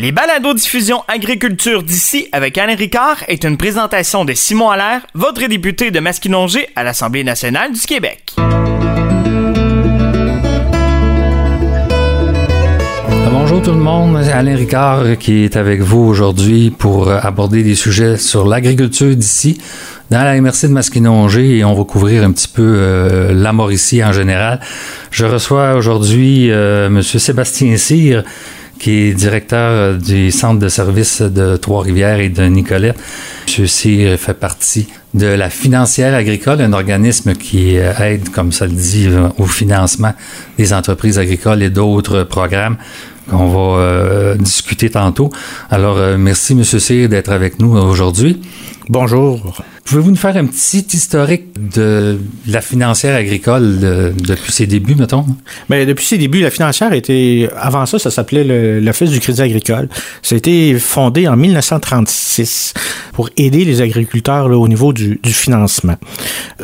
Les balados diffusion agriculture d'ici avec Alain Ricard est une présentation de Simon Allaire, votre député de Masquinongé à l'Assemblée nationale du Québec. Bonjour tout le monde, Alain Ricard qui est avec vous aujourd'hui pour aborder des sujets sur l'agriculture d'ici dans la MRC de Masquinongé et on va couvrir un petit peu euh, la Mauricie en général. Je reçois aujourd'hui euh, M. Sébastien Cyr qui est directeur euh, du centre de services de Trois-Rivières et de Nicolette. Ceci fait partie de la financière agricole, un organisme qui euh, aide, comme ça le dit, euh, au financement des entreprises agricoles et d'autres programmes qu'on va discuter tantôt. Alors, merci, M. Cyr, d'être avec nous aujourd'hui. Bonjour. Pouvez-vous nous faire un petit historique de la financière agricole depuis ses débuts, mettons? Bien, depuis ses débuts, la financière était, avant ça, ça s'appelait l'Office du crédit agricole. Ça a été fondé en 1936 pour aider les agriculteurs au niveau du, financement.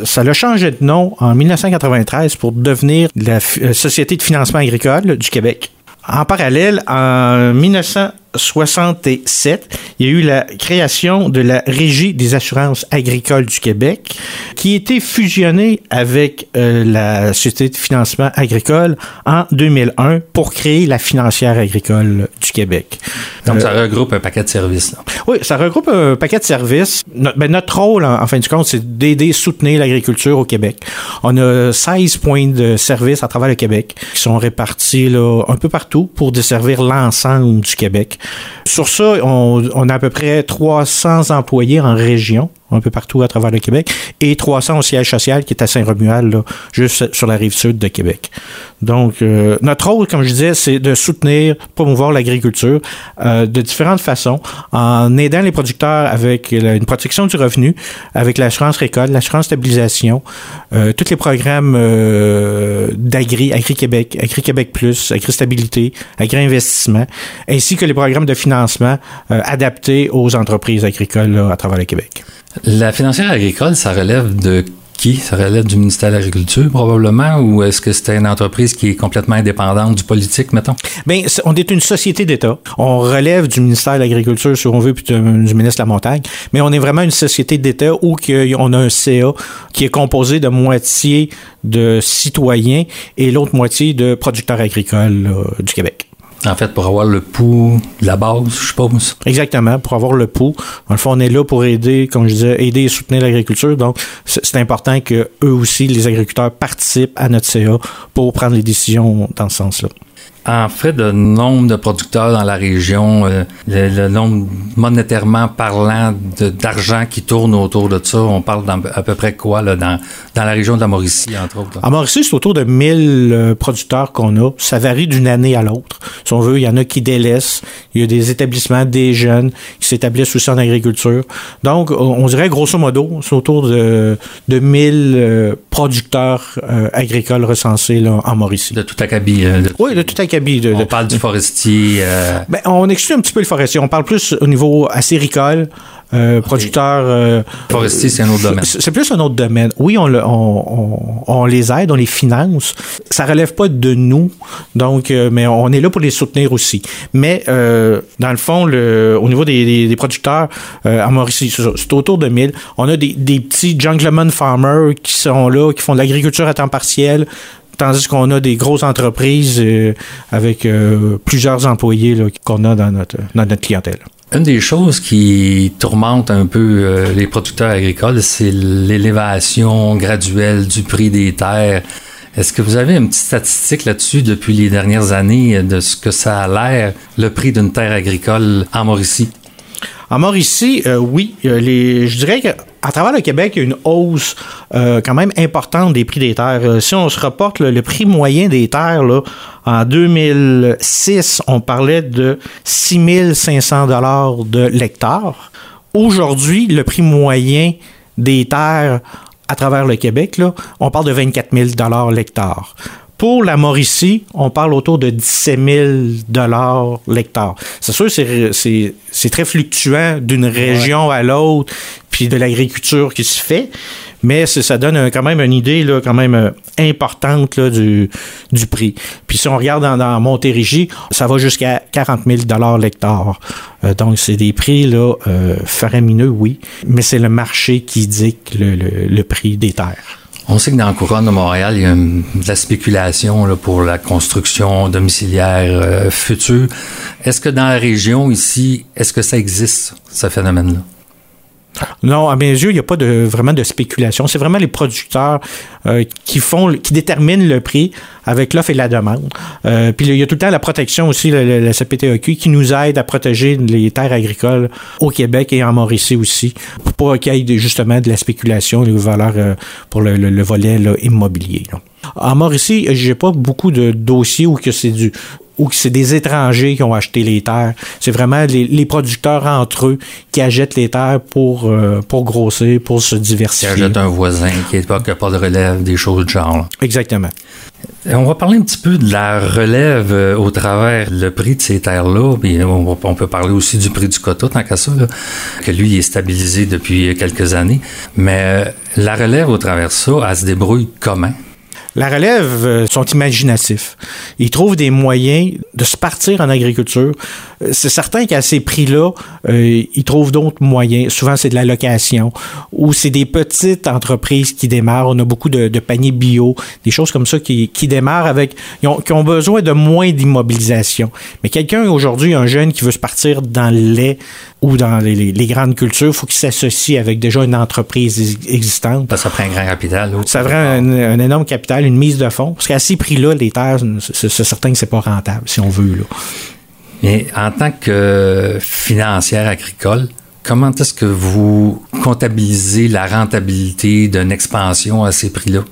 Ça a changé de nom en 1993 pour devenir la euh, Société de financement agricole du Québec. En parallèle, en 1900 67, il y a eu la création de la Régie des assurances agricoles du Québec, qui a été fusionnée avec euh, la Société de financement agricole en 2001 pour créer la financière agricole du Québec. Donc, ça euh, regroupe un paquet de services. Oui, ça regroupe un paquet de services. Notre, ben, notre rôle, en, fin de compte, c'est d'aider, soutenir l'agriculture au Québec. On a 16 points de service à travers le Québec qui sont répartis là, un peu partout pour desservir l'ensemble du Québec. Sur ça, on, a à peu près 300 employés en région un peu partout à travers le Québec, et 300 au siège social qui est à Saint-Romuald, juste sur la rive sud de Québec. Donc, euh, notre rôle, comme je disais, c'est de soutenir, promouvoir l'agriculture euh, de différentes façons, en aidant les producteurs avec une protection du revenu, avec l'assurance récolte, l'assurance stabilisation, euh, tous les programmes d'Agri, Agri-Québec, Agri-Québec Plus, Agri-Stabilité, Agri-Investissement, ainsi que les programmes de financement adaptés aux entreprises agricoles à travers le Québec. La financière agricole, ça relève de qui? Ça relève du ministère de l'Agriculture, probablement, ou est-ce que c'est une entreprise qui est complètement indépendante du politique, mettons? Bien, on est une société d'État. On relève du ministère de l'Agriculture, si on veut, puis du ministre de la Montagne, mais on est vraiment une société d'État où on a un CA qui est composé de moitié de citoyens et l'autre moitié de producteurs agricoles du Québec. En fait, pour avoir le pouls de la base, je suppose. Exactement, pour avoir le pouls. Le fond, on est là pour aider, comme je disais, aider et soutenir l'agriculture. Donc, c'est important que eux aussi, les agriculteurs, participent à notre CA pour prendre les décisions dans ce sens-là. En fait, le nombre de producteurs dans la région, euh, le, nombre monétairement parlant d'argent qui tourne autour de ça, on parle à peu près quoi là, dans, dans la région de la Mauricie, entre autres? En Mauricie, c'est autour de 1000 euh, producteurs qu'on a. Ça varie d'une année à l'autre. Si on veut, il y en a qui délaissent. Il y a des établissements, des jeunes qui s'établissent aussi en agriculture. Donc, on dirait grosso modo, c'est autour de, de 1000 euh, producteurs agricoles recensés là, en Mauricie. De tout acabit. oui, de tout acabit on parle du forestier. Euh, ben, on exclut un petit peu le forestier. On parle plus au niveau acéricole. Euh, producteur. Euh, forestier, c'est un autre domaine. C'est plus un autre domaine. Oui, on, on, les aide, on les finance. Ça relève pas de nous, donc, mais on est là pour les soutenir aussi. Mais dans le fond, le, au niveau des, producteurs à Mauricie, c'est autour de 1000. On a des, des petits gentlemen farmers qui sont là, qui font de l'agriculture à temps partiel, Tandis qu'on a des grosses entreprises euh, avec euh, plusieurs employés qu'on a dans notre, notre clientèle. Une des choses qui tourmente un peu euh, les producteurs agricoles, c'est l'élévation graduelle du prix des terres. Est-ce que vous avez une petite statistique là-dessus depuis les dernières années de ce que ça a l'air, le prix d'une terre agricole en Mauricie? En Mauricie, oui. Les, je dirais que à travers le Québec, il y a une hausse euh, quand même importante des prix des terres. Euh, si on se reporte le prix moyen des terres, là, en 2006, on parlait de 6500 dollars de l'hectare. Aujourd'hui, le prix moyen des terres à travers le Québec, là, on parle de 24 000 dollars l'hectare. Pour la Mauricie, on parle autour de 17 000 l'hectare. C'est sûr, c'est très fluctuant d'une région à l'autre, puis de l'agriculture qui se fait. mais ça donne quand même une idée là, quand même importante là, du, prix. Puis si on regarde dans, Montérégie, ça va jusqu'à 40 000 l'hectare. donc c'est des prix là, faramineux, oui, mais c'est le marché qui dicte le, prix des terres. On sait que dans la couronne de Montréal, il y a de la spéculation pour la construction domiciliaire euh, future. Est-ce que dans la région ici, est-ce que ça existe, ce phénomène-là? Non, à mes yeux, il n'y a pas de, vraiment de spéculation. C'est vraiment les producteurs euh, qui font, qui déterminent le prix avec l'offre et la demande. Euh, puis il y a tout le temps la protection aussi, la, la, CPTEQ, qui nous aide à protéger les terres agricoles au Québec et en Mauricie aussi, pour pas qu'il y ait justement de la spéculation, les valeurs euh, pour le, volet immobilier. En Mauricie, j'ai pas beaucoup de dossiers où que c'est du ou que c'est des étrangers qui ont acheté les terres. C'est vraiment les, producteurs entre eux qui achètent les terres pour, euh, pour grossir, pour se diversifier. Qui achètent un voisin qui n'a pas, de relève, des choses de genre. Exactement. Euh, on va parler un petit peu de la relève euh, au travers le prix de ces terres-là. On, on, peut parler aussi du prix du quota, tant qu'à ça, que lui est stabilisé depuis quelques années. Mais la relève au travers de ça, elle se débrouille comment? La relève euh, sont imaginatifs. Ils trouvent des moyens de se partir en agriculture. Euh, c'est certain qu'à ces prix-là, euh, ils trouvent d'autres moyens. Souvent, c'est de la location ou c'est des petites entreprises qui démarrent. On a beaucoup de, paniers bio, des choses comme ça qui, qui démarrent avec, qui ont besoin de moins d'immobilisation. Mais quelqu'un aujourd'hui, un jeune qui veut se partir dans le lait, ou dans les, grandes cultures, il faut qu'ils s'associent avec déjà une entreprise existante. Ça, prend un grand capital. Ça prend un, énorme capital, une mise de fonds. Parce qu'à ces prix-là, les terres, c'est certain que c'est pas rentable, si on veut. Là. Mais en tant que financière agricole, comment est-ce que vous comptabilisez la rentabilité d'une expansion à ces prix-là?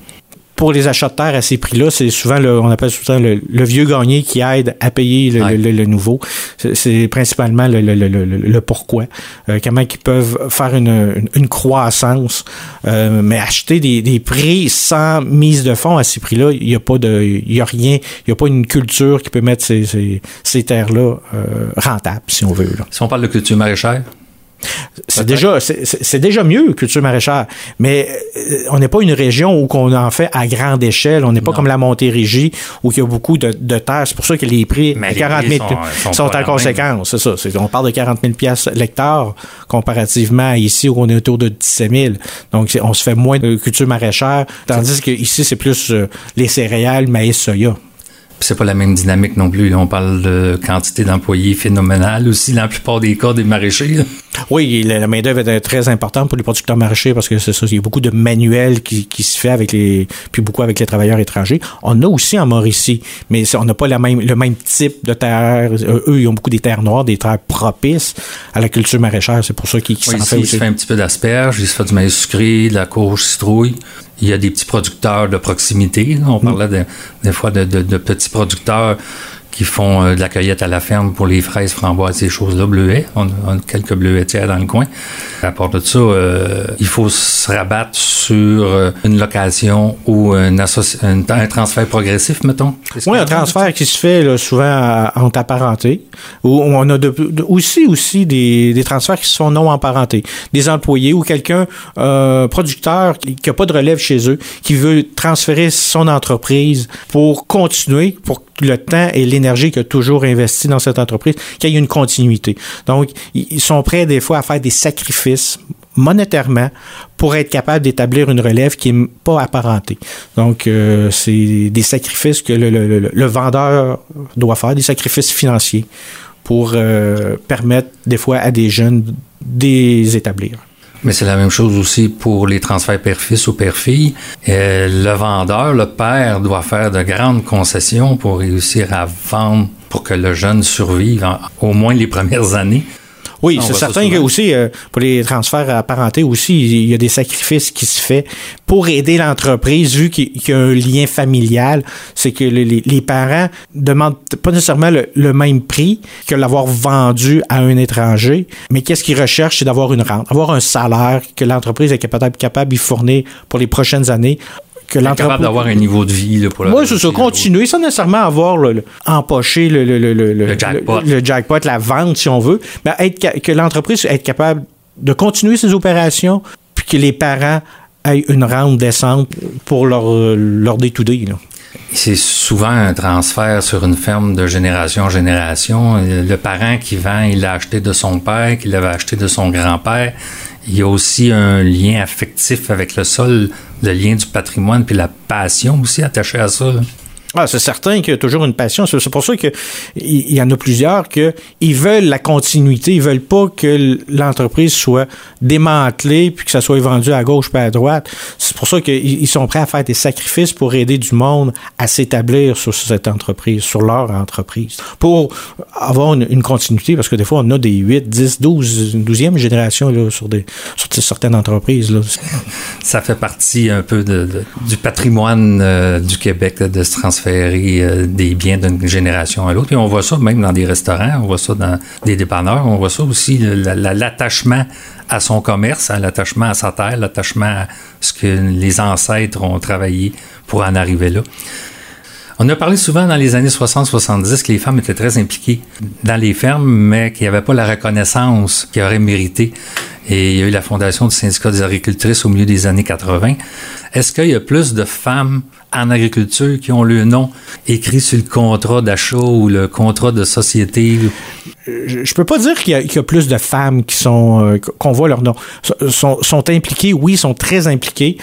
Pour les achats de terre à ces prix-là, c'est souvent, le, on appelle souvent le, le, vieux gagné qui aide à payer le, le, nouveau. C'est principalement le, pourquoi. Euh, comment ils peuvent faire une, une, croissance, euh, mais acheter des, des, prix sans mise de fonds à ces prix-là, il n'y a pas de, il y a rien, il n'y a pas une culture qui peut mettre ces, ces, ces terres-là euh, rentables, si on veut. Là. Si on parle de culture maraîchère, c'est déjà, c'est déjà mieux culture maraîchère, mais euh, on n'est pas une région où on en fait à grande échelle. On n'est pas comme la Montérégie où il y a beaucoup de, terres. C'est pour ça que les prix, mais 40 000 sont, en conséquence. C'est ça. On parle de 40 000 pièces l'hectare comparativement à ici où on est autour de 17 000. Donc on se fait moins de culture maraîchère, tandis que ici c'est plus euh, les céréales, maïs, soya c'est pas la même dynamique non plus. on parle de quantité d'employés phénoménale aussi, dans la plupart des cas des maraîchers. Oui, la, main-d'œuvre est très importante pour les producteurs maraîchers parce que c'est ça, il y a beaucoup de manuels qui, se fait avec les, puis beaucoup avec les travailleurs étrangers. On a aussi en Mauricie, mais on n'a pas la même, le même type de terre. Euh, eux, ils ont beaucoup des terres noires, des terres propices à la culture maraîchère. C'est pour ça qu'ils s'en fait aussi. Il se fait un petit peu d'asperges, il se fait du maïs sucré, de la courge citrouille. Il y a des petits producteurs de proximité. On mm. parlait des fois de, petits producteurs qui font euh, de la cueillette à la ferme pour les fraises, framboises, ces choses-là, bleuets. On, a quelques bleuetières dans le coin. À part de ça, euh, il faut se rabattre sur euh, une location ou un, transfert progressif, mettons. Oui, un transfert qui se fait souvent entre apparentés. Où on a aussi aussi des, transferts qui se font non emparentés. Des employés ou quelqu'un, euh, producteur qui n'a pas de relève chez eux, qui veut transférer son entreprise pour continuer, pour le temps et l'énergie qu'il a toujours investi dans cette entreprise, qu'il y ait une continuité. Donc, ils sont prêts des fois à faire des sacrifices monétairement pour être capable d'établir une relève qui n'est pas apparentée. Donc, euh, c'est des sacrifices que le, vendeur doit faire, des sacrifices financiers pour euh, permettre des fois à des jeunes d'établir. Mais c'est la même chose aussi pour les transferts père-fils ou père-fille. Euh, le vendeur, le père, doit faire de grandes concessions pour réussir à vendre pour que le jeune survive au moins les premières années. Oui, c'est certain que aussi, euh, pour les transferts apparentés aussi, il y a des sacrifices qui se font pour aider l'entreprise, vu qu'il y a un lien familial. C'est que les, parents demandent pas nécessairement le, même prix que l'avoir vendu à un étranger, mais qu'est-ce qu'ils recherchent, c'est d'avoir une rente, avoir un salaire que l'entreprise est capable, capable d'y fournir pour les prochaines années que capable d'avoir un niveau de vie là, pour Oui, c'est ça. Continuer sans nécessairement avoir le, empoché le, le, le, le, jackpot. le, jackpot, la vente, si on veut. Mais être, que l'entreprise être capable de continuer ses opérations, puis que les parents aient une rente décente pour leur, leur day-to-day. C'est souvent un transfert sur une ferme de génération en génération. Le parent qui vend, il l'a acheté de son père, qu'il l'avait acheté de son grand-père. Il y a aussi un lien affectif avec le sol, le lien du patrimoine, puis la passion aussi attachée à ça. Ah, c'est certain qu'il y a toujours une passion. C'est pour ça qu'il y, en a plusieurs que ils veulent la continuité. Ils veulent pas que l'entreprise soit démantelée puis que ça soit vendu à gauche pas à droite. C'est pour ça qu'ils sont prêts à faire des sacrifices pour aider du monde à s'établir sur cette entreprise, sur leur entreprise, pour avoir une, continuité. Parce que des fois, on a des 8, 10, 12, 12e génération là, sur, des, certaines entreprises. Là. Ça fait partie un peu du patrimoine euh, du Québec de se euh, des biens d'une génération à l'autre. Et on voit ça même dans des restaurants, on voit ça dans des dépanneurs, on voit ça aussi, l'attachement à son commerce, hein, l'attachement à sa terre, l'attachement à ce que les ancêtres ont travaillé pour en arriver là. On a parlé souvent dans les années 60-70 que les femmes étaient très impliquées dans les fermes, mais qu'il n'y avait pas la reconnaissance qu'elles auraient mérité. Et il y a eu la fondation du syndicat des agricultrices au milieu des années 80. Est-ce qu'il y a plus de femmes en agriculture qui ont le nom écrit sur le contrat d'achat ou le contrat de société? Je peux pas dire qu'il y, a plus de femmes qui sont euh, qu'on voit leur nom sont, impliquées oui sont très impliquées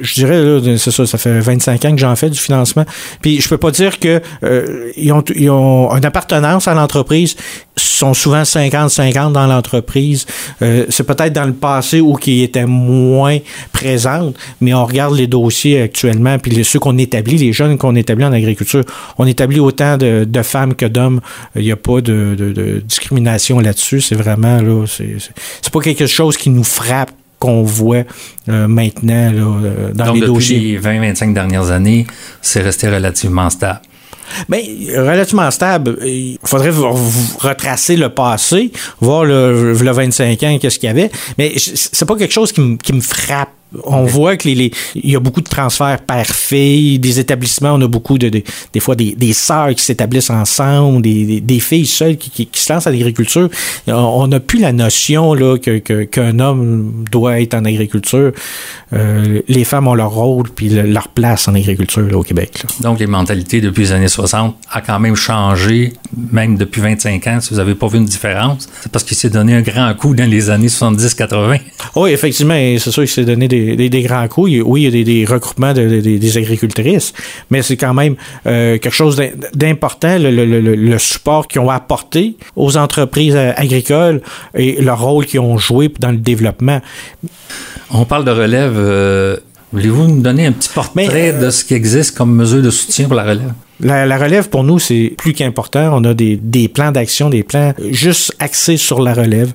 je dirais c'est ça ça fait 25 ans que j'en fais du financement puis je peux pas dire que euh, ont une appartenance à l'entreprise sont souvent 50-50 dans l'entreprise. Euh, c'est peut-être dans le passé où qui étaient moins présentes, mais on regarde les dossiers actuellement, puis les, ceux qu'on établit, les jeunes qu'on établit en agriculture, on établit autant de, femmes que d'hommes. Il n'y a pas de, discrimination là-dessus. C'est vraiment là, c'est pas quelque chose qui nous frappe qu'on voit euh, maintenant là, euh, dans les dossiers. Depuis les 20-25 dernières années, c'est resté relativement stable. Mais relativement stable. Il faudrait retracer le passé, voir le, le 25 ans, qu'est-ce qu'il y avait. Mais c'est pas quelque chose qui me frappe on voit que les, il y a beaucoup de transferts père-fille, des établissements, on a beaucoup de, des fois des, des sœurs qui s'établissent ensemble, des, des, filles seules qui, qui, se lancent à l'agriculture. On n'a plus la notion là que, qu'un homme doit être en agriculture. Euh, les femmes ont leur rôle puis leur place en agriculture au Québec. Donc les mentalités depuis les années 60 a quand même changé, même depuis 25 ans. Si vous n'avez pas vu une différence, c'est parce qu'il s'est donné un grand coup dans les années 70-80. Oui, effectivement, c'est sûr qu'il s'est donné des des, grands coups. Oui, il y a des, regroupements des agricultrices, mais c'est quand même euh, quelque chose d'important, le, support qu'ils ont apporté aux entreprises euh, agricoles et le rôle qu'ils ont joué dans le développement. On parle de relève. Euh, voulez-vous nous donner un petit portrait de ce qui existe comme mesure de soutien pour la relève? La, relève, pour nous, c'est plus qu'important. On a des, des plans d'action, des plans juste axés sur la relève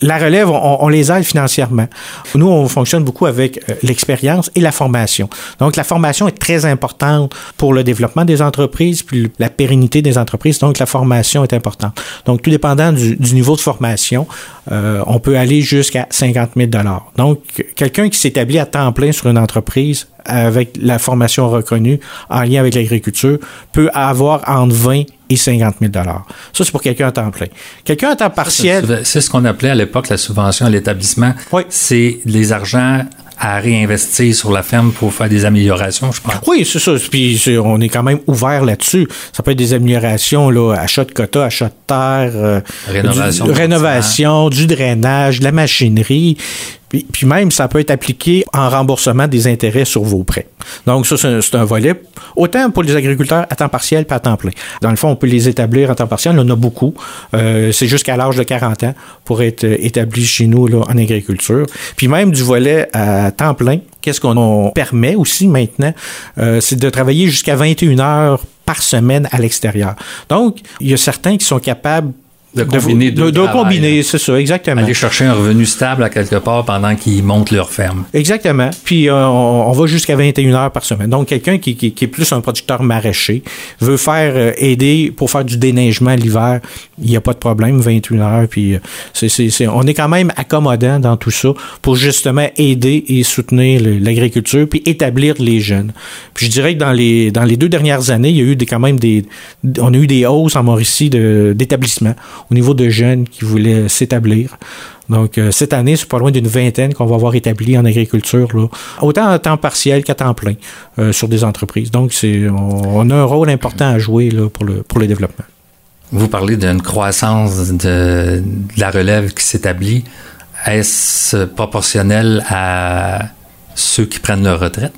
la relève, on, les aide financièrement. Nous, on fonctionne beaucoup avec euh, l'expérience et la formation. Donc, la formation est très importante pour le développement des entreprises, puis la pérennité des entreprises. Donc, la formation est importante. Donc, tout dépendant du, niveau de formation, euh, on peut aller jusqu'à 50 000 Donc, quelqu'un qui s'établit à temps plein sur une entreprise avec la formation reconnue en lien avec l'agriculture peut avoir entre 20 et 50 000 Ça, c'est pour quelqu'un à temps plein. Quelqu'un à temps partiel... C'est ce qu'on appelait à l'époque la subvention à l'établissement. Oui. C'est les argents à réinvestir sur la ferme pour faire des améliorations, je pense. Oui, c'est ça. Puis on est quand même ouvert là-dessus. Ça peut être des améliorations, là, achat de quotas, achat de terre, euh, rénovation, du, rénovation du drainage, de la machinerie. Puis, même, ça peut être appliqué en remboursement des intérêts sur vos prêts. Donc, ça, c'est un, volet, autant pour les agriculteurs à temps partiel pas à temps plein. Dans le fond, on peut les établir à temps partiel. On en a beaucoup. Euh, c'est jusqu'à l'âge de 40 ans pour être établi chez nous là, en agriculture. Puis même du volet à temps plein, qu'est-ce qu'on permet aussi maintenant? Euh, c'est de travailler jusqu'à 21 heures par semaine à l'extérieur. Donc, il y a certains qui sont capables de combiner de, de, combiner, c'est ça, exactement. Aller chercher un revenu stable à quelque part pendant qu'ils montent leur ferme. Exactement. Puis euh, on, va jusqu'à 21 heures par semaine. Donc quelqu'un qui, qui, qui, est plus un producteur maraîcher veut faire euh, aider pour faire du déneigement l'hiver, il n'y a pas de problème, 21 heures. Puis euh, c'est, c'est, on est quand même accommodant dans tout ça pour justement aider et soutenir l'agriculture puis établir les jeunes. Puis je dirais que dans les dans les deux dernières années, il y a eu des, quand même des on a eu des hausses en Mauricie de, d'établissements au niveau de jeunes qui voulaient s'établir. Donc, euh, cette année, c'est pas loin d'une vingtaine qu'on va avoir établi en agriculture, là, autant à temps partiel qu'à temps plein euh, sur des entreprises. Donc, c'est, on, on a un rôle important à jouer là, pour, le, pour le développement. Vous parlez d'une croissance de, de la relève qui s'établit. Est-ce proportionnel à ceux qui prennent leur retraite?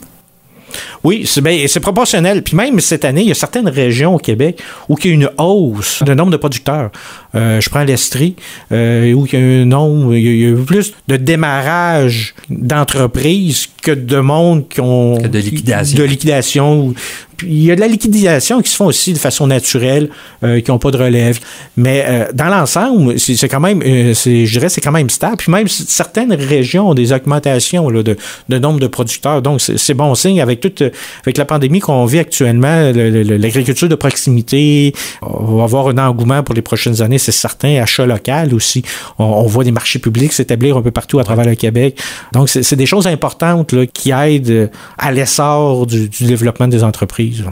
Oui, c'est ben, c'est proportionnel. Puis même cette année, il y a certaines régions au Québec où il y a une hausse de nombre de producteurs. Euh, je prends l'Estrie, euh, où il y a un nombre, il y a, eu plus de démarrage d'entreprises que de monde qui ont Que de liquidation. de liquidation. Il y a de la liquidation qui se font aussi de façon naturelle, euh, qui n'ont pas de relève. Mais euh, dans l'ensemble, c'est quand même, euh, je dirais, c'est quand même stable. Puis même certaines régions ont des augmentations là, de, de nombre de producteurs. Donc c'est bon signe avec toute, avec la pandémie qu'on vit actuellement, le- le- l'agriculture de proximité, on va avoir un engouement pour les prochaines années, c'est certain. Achat local aussi, on, on voit des marchés publics s'établir un peu partout à travers le Québec. Donc c'est des choses importantes là, qui aident euh, à l'essor du, du développement des entreprises.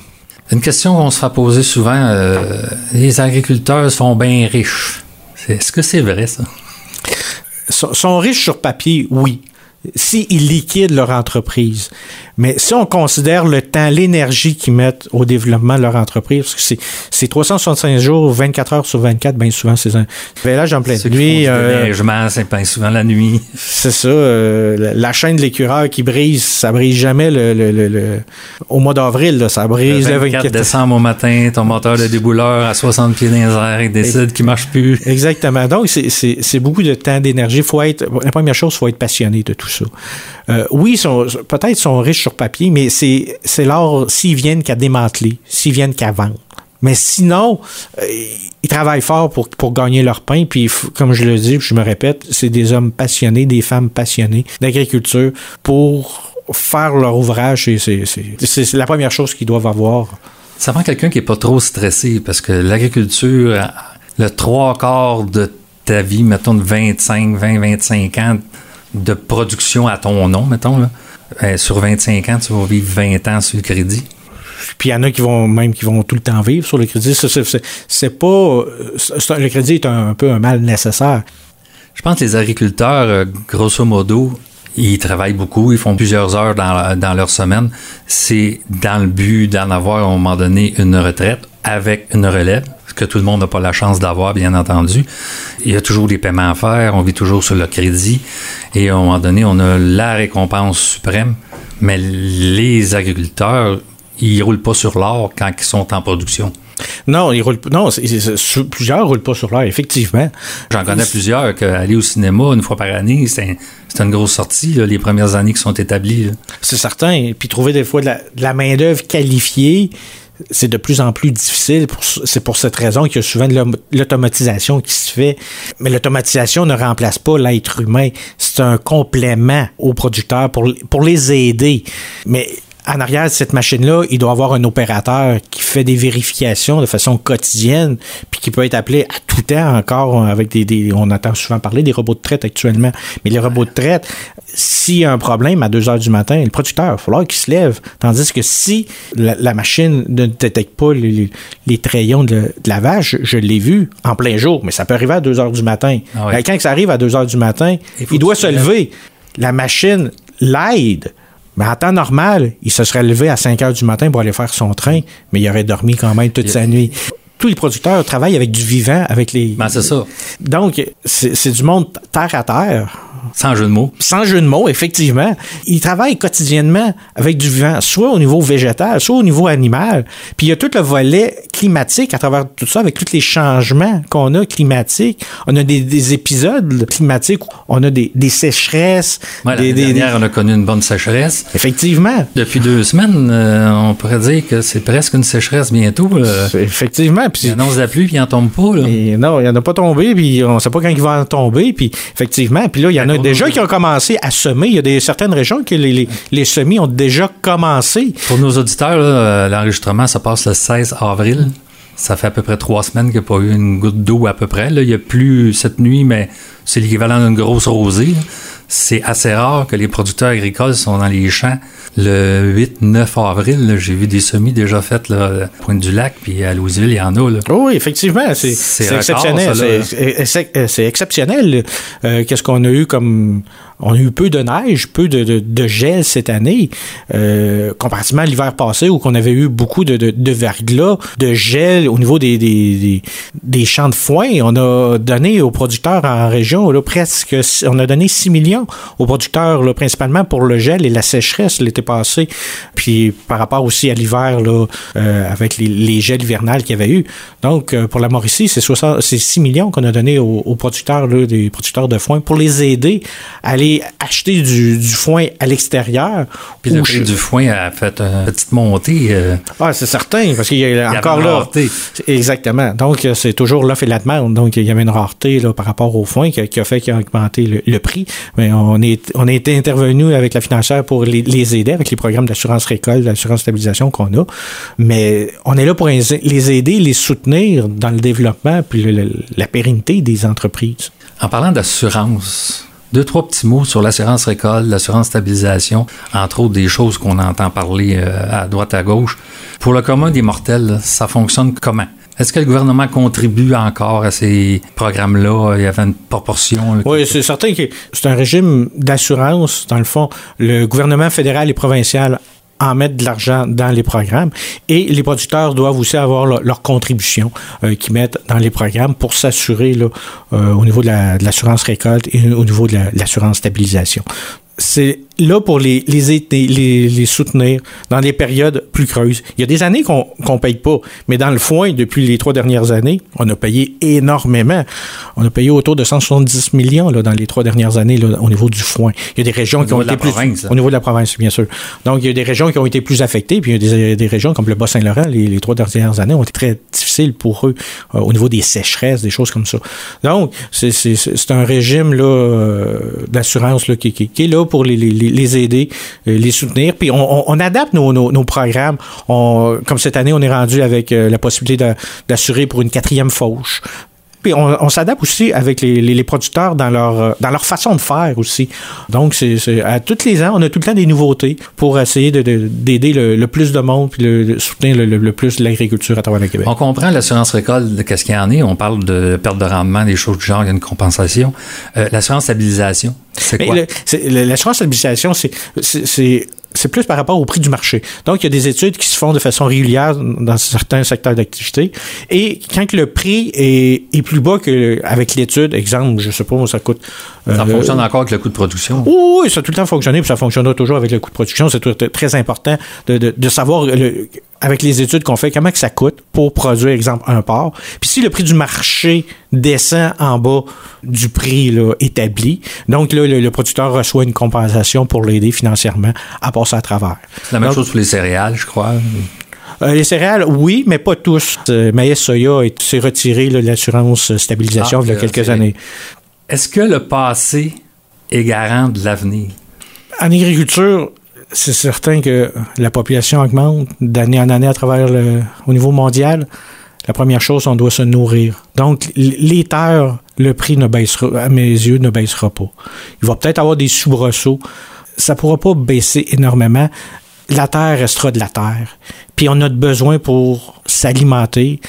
Une question qu'on se fait poser souvent, euh, les agriculteurs sont bien riches. Est-ce que c'est vrai, ça? sont riches sur papier, oui. S'ils liquident leur entreprise. Mais si on considère le temps, l'énergie qu'ils mettent au développement de leur entreprise, parce que c'est, c'est 365 jours, 24 heures sur 24, bien souvent, c'est un village en pleine nuit. euh, c'est bien souvent la nuit. c'est ça. euh, la, la chaîne de l'écureur qui brise, ça brise jamais le, le- le- le- au mois d'avril, ça brise le 24 24 décembre au matin, ton moteur de débouleur à 60 pieds dans les airs, il décide qu'il marche plus. Exactement. Donc, c'est beaucoup de temps, d'énergie. Faut être, la première chose, faut être passionné de tout ça. Euh, oui, peut-être sont riches sur papier, mais c'est c'est l'or s'ils viennent qu'à démanteler, s'ils viennent qu'à vendre. Mais sinon, euh, ils travaillent fort pour, pour gagner leur pain. Puis, comme je le dis, je me répète, c'est des hommes passionnés, des femmes passionnées d'agriculture pour faire leur ouvrage. C'est la première chose qu'ils doivent avoir. Ça prend quelqu'un qui est pas trop stressé parce que l'agriculture, le trois quarts de ta vie, mettons de 25, 20, 25 ans de production à ton nom, mettons, là, euh, sur 25 ans, tu vas vivre 20 ans sur le crédit. Puis il y en a qui vont même qui vont tout le temps vivre sur le crédit. C'est- pas le crédit est un, un peu un mal nécessaire. Je pense que les agriculteurs, euh, grosso modo, ils travaillent beaucoup, ils font plusieurs heures dans, leur semaine. C'est dans le but d'en avoir à un moment donné une retraite avec une relève, ce que tout le monde n'a pas la chance d'avoir, bien entendu. Il y a toujours des paiements à faire, on vit toujours sur le crédit, et à un moment donné, on a la récompense suprême. Mais les agriculteurs, ils roulent pas sur l'or quand ils sont en production. Non, ils roulent non, plusieurs roulent pas sur l'air effectivement. J'en connais plusieurs qu'aller au cinéma une fois par année, c'est une grosse sortie, là, les premières années qui sont établies. C'est certain. Puis trouver des fois de la, de la main d'œuvre qualifiée, c'est de plus en plus difficile. C'est pour cette raison qu'il y a souvent de l'autom- l'automatisation qui se fait. Mais l'automatisation ne remplace pas l'être humain. C'est un complément aux producteurs pour, pour les aider. Mais en arrière de cette machine-là, il doit y avoir un opérateur qui fait des vérifications de façon quotidienne, puis qui peut être appelé à tout temps encore avec des, des- on entend souvent parler des robots de traite actuellement. Mais les robots de traite, s'il y a un problème à 2 heures du matin, le producteur, il va falloir qu'il se lève. Tandis que si la, la machine ne détecte pas les, les- trayons de, de lavage, je, l'ai vu en plein jour, mais ça peut arriver à 2 heures du matin. Ah ouais. Ben, Quand ça arrive à 2 heures du matin, Il doit se se lève. lever. La machine l'aide. Mais en temps normal, il se serait levé à 5 heures du matin pour aller faire son train, mais il aurait dormi quand même toute Il- sa nuit. Tous les producteurs travaillent avec du vivant, avec les. Ben, c'est ça, Donc, c'est c'est du monde terre à terre. Sans jeu de mots. Sans jeu de mots, effectivement. Ils travaillent quotidiennement avec du vivant, soit au niveau végétal, soit au niveau animal. Puis il y a tout le volet climatique à travers tout ça, avec tous les changements qu'on a climatiques. On a des, des épisodes climatiques, où on a des, des sécheresses. Ouais, des, dernière, on a connu une bonne sécheresse. Effectivement. Depuis deux semaines, euh, on pourrait dire que c'est presque une sécheresse bientôt. là. Effectivement. Puis Il annonce la pluie, puis il n'en tombe pas. Là. Et non, il n'y en a pas tombé, puis on ne sait pas quand il va en tomber. Puis effectivement, puis là, il y en a Déjà qui ont commencé à semer. Il y a des, certaines régions que les, les, semis ont déjà commencé. Pour nos auditeurs, euh, l'enregistrement, ça passe le 16 avril. Ça fait à peu près trois semaines qu'il n'y a pas eu une goutte d'eau à peu près. Il n'y a plus cette nuit, mais c'est l'équivalent d'une grosse rosée. C'est assez rare que les producteurs agricoles sont dans les champs le 8-9 avril. J'ai vu des semis déjà faits là, à Pointe du Lac, puis à Louisville, il y en a. Là. Oui, effectivement, c'est exceptionnel. C'est exceptionnel. Euh, qu'est-ce qu'on a eu comme on a eu peu de neige, peu de, de, de gel cette année, euh, comparativement à l'hiver passé où on avait eu beaucoup de, de, de, verglas, de gel au niveau des, des, des, champs de foin. On a donné aux producteurs en région là, presque, on a donné 6 millions aux producteurs là, principalement pour le gel et la sécheresse l'été passé. Puis par rapport aussi à l'hiver là, euh, avec les, les gels hivernales qu'il y avait eu. Donc euh, pour la Mauricie, c'est 6 millions qu'on a donné aux, aux producteurs, là, des producteurs de foin pour les aider à aller acheter du, foin à l'extérieur. Puis le prix du foin a fait une petite montée. Euh, ah, c'est certain, parce qu'il y a encore là. Rareté. Exactement. Donc, c'est toujours l'offre et la demande. Donc, il y avait une rareté là, par rapport au foin qui, a fait qu'il a augmenté le, prix. Mais on, est, on a été intervenu avec la financière pour les, aider avec les programmes d'assurance récolte, d'assurance stabilisation qu'on a. Mais on est là pour les aider, les soutenir dans le développement puis la pérennité des entreprises. En parlant d'assurance, deux, trois petits mots sur l'assurance récolte, l'assurance stabilisation, entre autres des choses qu'on entend parler euh, à droite à gauche. Pour le commun des mortels, ça fonctionne comment? Est-ce que le gouvernement contribue encore à ces programmes-là? Il y avait une proportion. oui, c'est certain que c'est un régime d'assurance, dans le fond. Le gouvernement fédéral et provincial en mettre de l'argent dans les programmes et les producteurs doivent aussi avoir leur, contribution euh, qu'ils mettent dans les programmes pour s'assurer euh, au niveau de l'assurance récolte et au niveau de l'assurance stabilisation. Là pour les, les, les, les, soutenir dans des périodes plus creuses. Il y a des années qu'on ne paye pas, mais dans le foin, depuis les trois dernières années, on a payé énormément. On a payé autour de 170 millions là, dans les trois dernières années là, au niveau du foin. Il y a des régions qui ont été plus... Au niveau de la province, bien sûr. Donc, il y a des régions qui ont été plus affectées, puis il y a des, des régions comme le Bas-Saint-Laurent, les, les, trois dernières années ont été très difficiles pour eux euh, au niveau des sécheresses, des choses comme ça. Donc, c'est un régime là euh, d'assurance qui, qui, qui, est là pour les, les aider, euh, les soutenir. Puis on, adapte nos, programmes. comme cette année, on est rendu avec euh, la possibilité d'assurer pour une quatrième fauche. Puis on, s'adapte aussi avec les, producteurs dans leur euh, dans leur façon de faire aussi. Donc c'est à tous les ans, on a tout le temps des nouveautés pour essayer d'aider le, plus de monde puis de soutenir le, plus l'agriculture à travers le Québec. On comprend l'assurance récolte de qu'est-ce qu'il y en est. On parle de perte de rendement, des choses du genre, il y a une compensation. l'assurance stabilisation, c'est quoi? L'assurance stabilisation, c'est c'est plus par rapport au prix du marché. Donc, il y a des études qui se font de façon régulière dans certains secteurs d'activité. Et quand le prix est, est plus bas qu'avec l'étude, exemple, je sais pas, ça coûte... ça euh, fonctionne encore avec le coût de production? Oui, ça a tout le temps fonctionné, puis ça fonctionnera toujours avec le coût de production. C'est très important de, de, de savoir le, avec les études qu'on fait, comment que ça coûte pour produire, exemple, un porc. Puis si le prix du marché descend en bas du prix là, établi, donc là, le, producteur reçoit une compensation pour l'aider financièrement à passer à travers. C'est la même chose pour les céréales, je crois. Euh, les céréales, oui, mais pas tous. Euh, Maïs Soya s'est retiré de l'assurance stabilisation ah, il y a quelques années. Est-ce que le passé est garant de l'avenir? En agriculture, c'est certain que la population augmente d'année en année à travers le, au niveau mondial. La première chose, on doit se nourrir. Donc, les terres, le prix ne baissera, à mes yeux, ne baissera pas. Il va peut-être avoir des soubresauts. Ça pourra pas baisser énormément. La terre restera de la terre. Puis on a besoin pour s'alimenter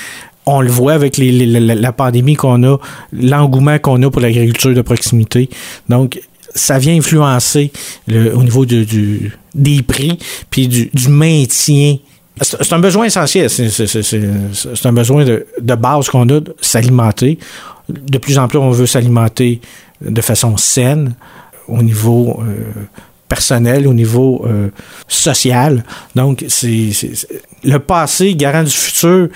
on le voit avec la pandémie qu'on a, l'engouement qu'on a pour l'agriculture de proximité. Donc, ça vient influencer au niveau du, des prix, puis du, maintien c'est un besoin essentiel. C'est un besoin de, base qu'on a, de s'alimenter. De plus en plus, on veut s'alimenter de façon saine au niveau euh, personnel, au niveau euh, social. Donc, c'est le passé garant du futur.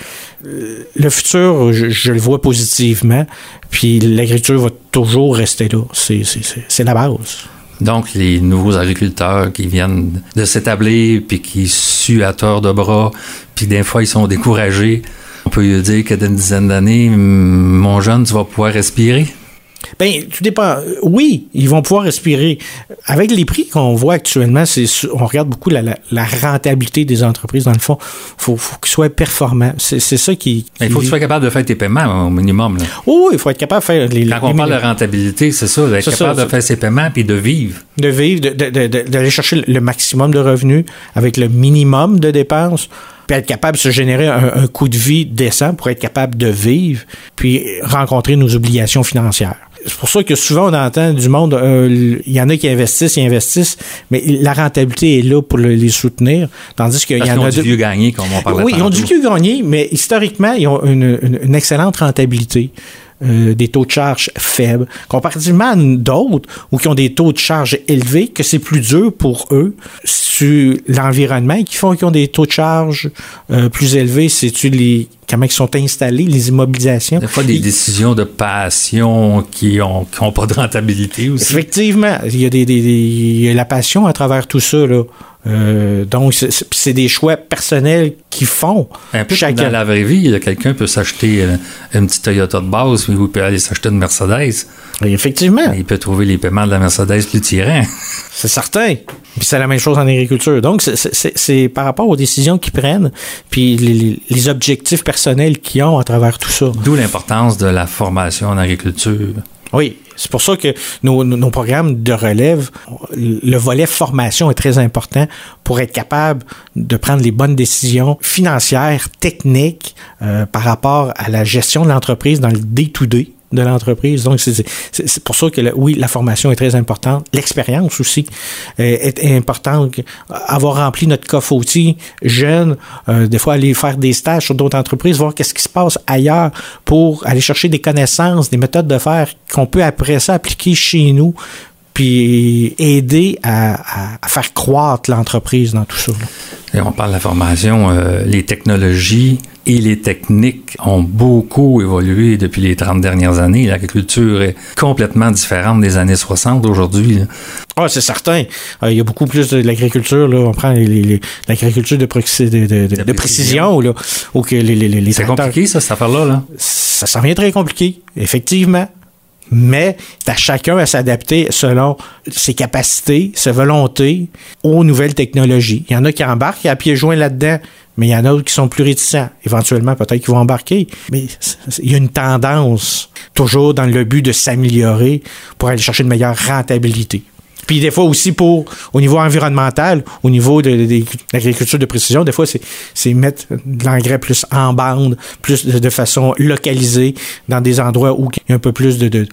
Euh, le futur, je, le vois positivement. Puis l'agriculture va toujours rester là. C'est la base. Donc, les nouveaux agriculteurs qui viennent de s'établir, puis qui suent à tort de bras, puis des fois, ils sont découragés. On peut dire que dans une dizaine d'années, mon jeune, tu vas pouvoir respirer. Ben, tout dépend. Oui, ils vont pouvoir respirer. Avec les prix qu'on voit actuellement, c'est, on regarde beaucoup la, la, rentabilité des entreprises. Dans le fond, faut, faut qu'ils soient performants. C'est, ça qui, Il faut que tu sois capable de faire tes paiements au minimum. Là. oui, il faut être capable de faire les. Quand on parle de rentabilité, c'est ça, d'être capable de faire ses paiements puis de vivre. De vivre, d'aller de, de, chercher le maximum de revenus avec le minimum de dépenses puis être capable de se générer un, coût de vie décent pour être capable de vivre, puis rencontrer nos obligations financières. C'est pour ça que souvent on entend du monde, euh, il y en a qui investissent, ils investissent, mais la rentabilité est là pour les soutenir, tandis qu'il y en a du vieux gagné, comme on parlait. Oui, ils ont du vieux gagné, mais historiquement, ils ont une excellente rentabilité. Euh, des taux de charge faibles, comparativement à d'autres ou qui ont des taux de charge élevés, que c'est plus dur pour eux sur l'environnement qui font qu'ils ont des taux de charge euh, plus élevés, c'est-tu les comment ils sont installés, les immobilisations? Des fois, des décisions de passion qui n'ont ont pas de rentabilité aussi. Effectivement, il y, a des, il y a la passion à travers tout ça. Là. Euh, donc, c'est des choix personnels qui font. Un peu Chacun. dans la vraie vie, quelqu'un peut s'acheter euh, une, petite Toyota de base, mais il peut aller s'acheter une Mercedes. effectivement. Il peut trouver les paiements de la Mercedes plus tirants. C'est certain. Puis c'est la même chose en agriculture. Donc, c'est par rapport aux décisions qu'ils prennent, puis les, les objectifs personnels qu'ils ont à travers tout ça. D'où l'importance de la formation en agriculture. Oui, c'est pour ça que nos, programmes de relève, le volet formation est très important pour être capable de prendre les bonnes décisions financières, techniques euh, par rapport à la gestion de l'entreprise dans le day-to-day de l'entreprise. Donc, c'est pour ça que, oui, la formation est très importante. L'expérience aussi euh, est, importante. Avoir rempli notre coffre outils jeune, euh, des fois aller faire des stages sur d'autres entreprises, voir qu'est-ce qui se passe ailleurs pour aller chercher des connaissances, des méthodes de faire qu'on peut après ça appliquer chez nous puis aider à, faire croître l'entreprise dans tout ça. Et on parle de la formation, euh, les technologies et les techniques ont beaucoup évolué depuis les 30 dernières années. L'agriculture est complètement différente des années 60 aujourd'hui. Ah, c'est certain. Euh, il y a beaucoup plus de, l'agriculture. Là. On prend l'agriculture de, de, précision. Là, que les, c'est compliqué, ça, cette affaire-là. Là? Ça s'en vient très compliqué, effectivement mais à chacun à s'adapter selon ses capacités, ses volontés aux nouvelles technologies. Il y en a qui embarquent à pieds joints là-dedans, mais il y en a d'autres qui sont plus réticents. Éventuellement, peut-être qu'ils vont embarquer, mais il y a une tendance toujours dans le but de s'améliorer pour aller chercher une meilleure rentabilité. Puis des fois aussi pour au niveau environnemental, au niveau de, l'agriculture de précision, des fois c'est mettre de l'engrais plus en bande, plus de, façon localisée dans des endroits où il y a un peu plus de, de,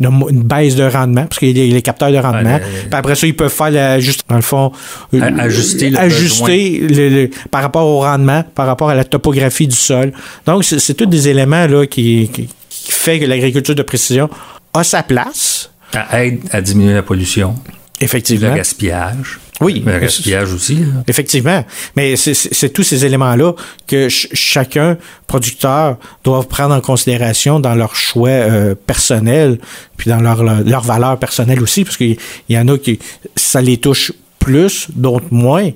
une baisse de rendement parce qu'il y a les capteurs de rendement. Puis après ça ils peuvent faire juste dans le fond euh, ajuster, le ajuster par rapport au rendement, par rapport à la topographie du sol. Donc c'est tous des éléments là qui, qui, qui fait que l'agriculture de précision a sa place. Ça aide à diminuer la pollution. Effectivement. Le gaspillage. Oui. Le gaspillage aussi. Effectivement. Mais c'est tous ces éléments-là que chacun, producteur, doit prendre en considération dans leur choix euh, personnel, puis dans leur, leur valeur personnelle aussi, parce qu'il y en a qui, ça les touche plus, d'autres moins.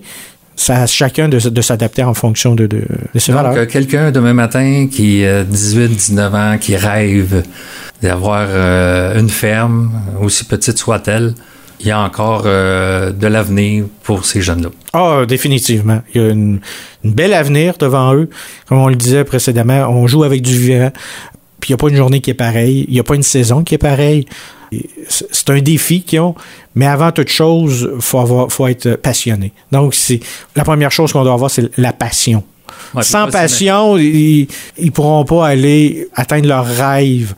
Ça à chacun de, de s'adapter en fonction de, de, de ses Donc, valeurs. quelqu'un demain matin qui a 18, 19 ans, qui rêve d'avoir euh, une ferme, aussi petite soit-elle, il y a encore euh, de l'avenir pour ces jeunes-là. Ah, définitivement. Il y a une, belle avenir devant eux. Comme on le disait précédemment, on joue avec du vivant. Puis il n'y a pas une journée qui est pareille. Il n'y a pas une saison qui est pareille. C'est un défi qu'ils ont, mais avant toute chose, il faut, faut être passionné. Donc, c'est la première chose qu'on doit avoir, c'est la passion. Sans passion, ils ne pourront pas aller atteindre leur rêve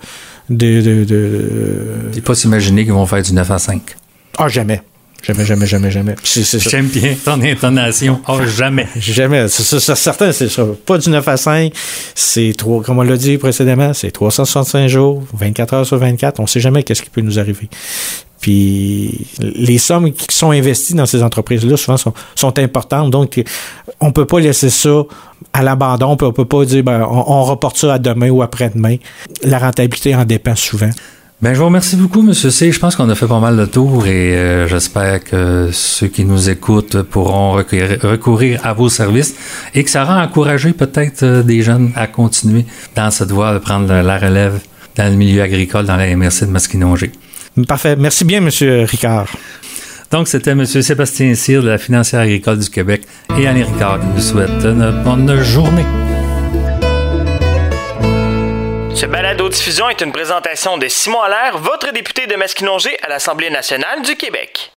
de... de, de... pas s'imaginer qu'ils vont faire du 9 à 5. Ah, jamais. Jamais, jamais, jamais, jamais. J'aime bien ton intonation. Oh, jamais. jamais. C'est certain, c'est ça. Pas du 9 à 5. C'est trop, comme on l'a dit précédemment, c'est 365 jours, 24 heures sur 24. On sait jamais qu'est-ce qui peut nous arriver. Puis les sommes qui sont investies dans ces entreprises-là, souvent, sont, sont, importantes. Donc, on peut pas laisser ça à l'abandon. On peut, peut pas dire, ben, on, on reporte ça à demain ou après-demain. La rentabilité en dépend souvent. Ben, je vous remercie beaucoup, M. C. Je pense qu'on a fait pas mal de tours et euh, j'espère que ceux qui nous écoutent pourront recourir, à vos services et que ça aura encouragé peut-être euh, des jeunes à continuer dans cette voie de prendre la relève dans le milieu agricole dans la MRC de Masquinongé. Parfait. Merci bien, M. Ricard. Donc, c'était M. Sébastien Cyr de la Financière agricole du Québec et Annie Ricard qui vous souhaite une bonne journée. Ce balado-diffusion est une présentation de Simon Allaire, votre député de Masquinongé à l'Assemblée nationale du Québec.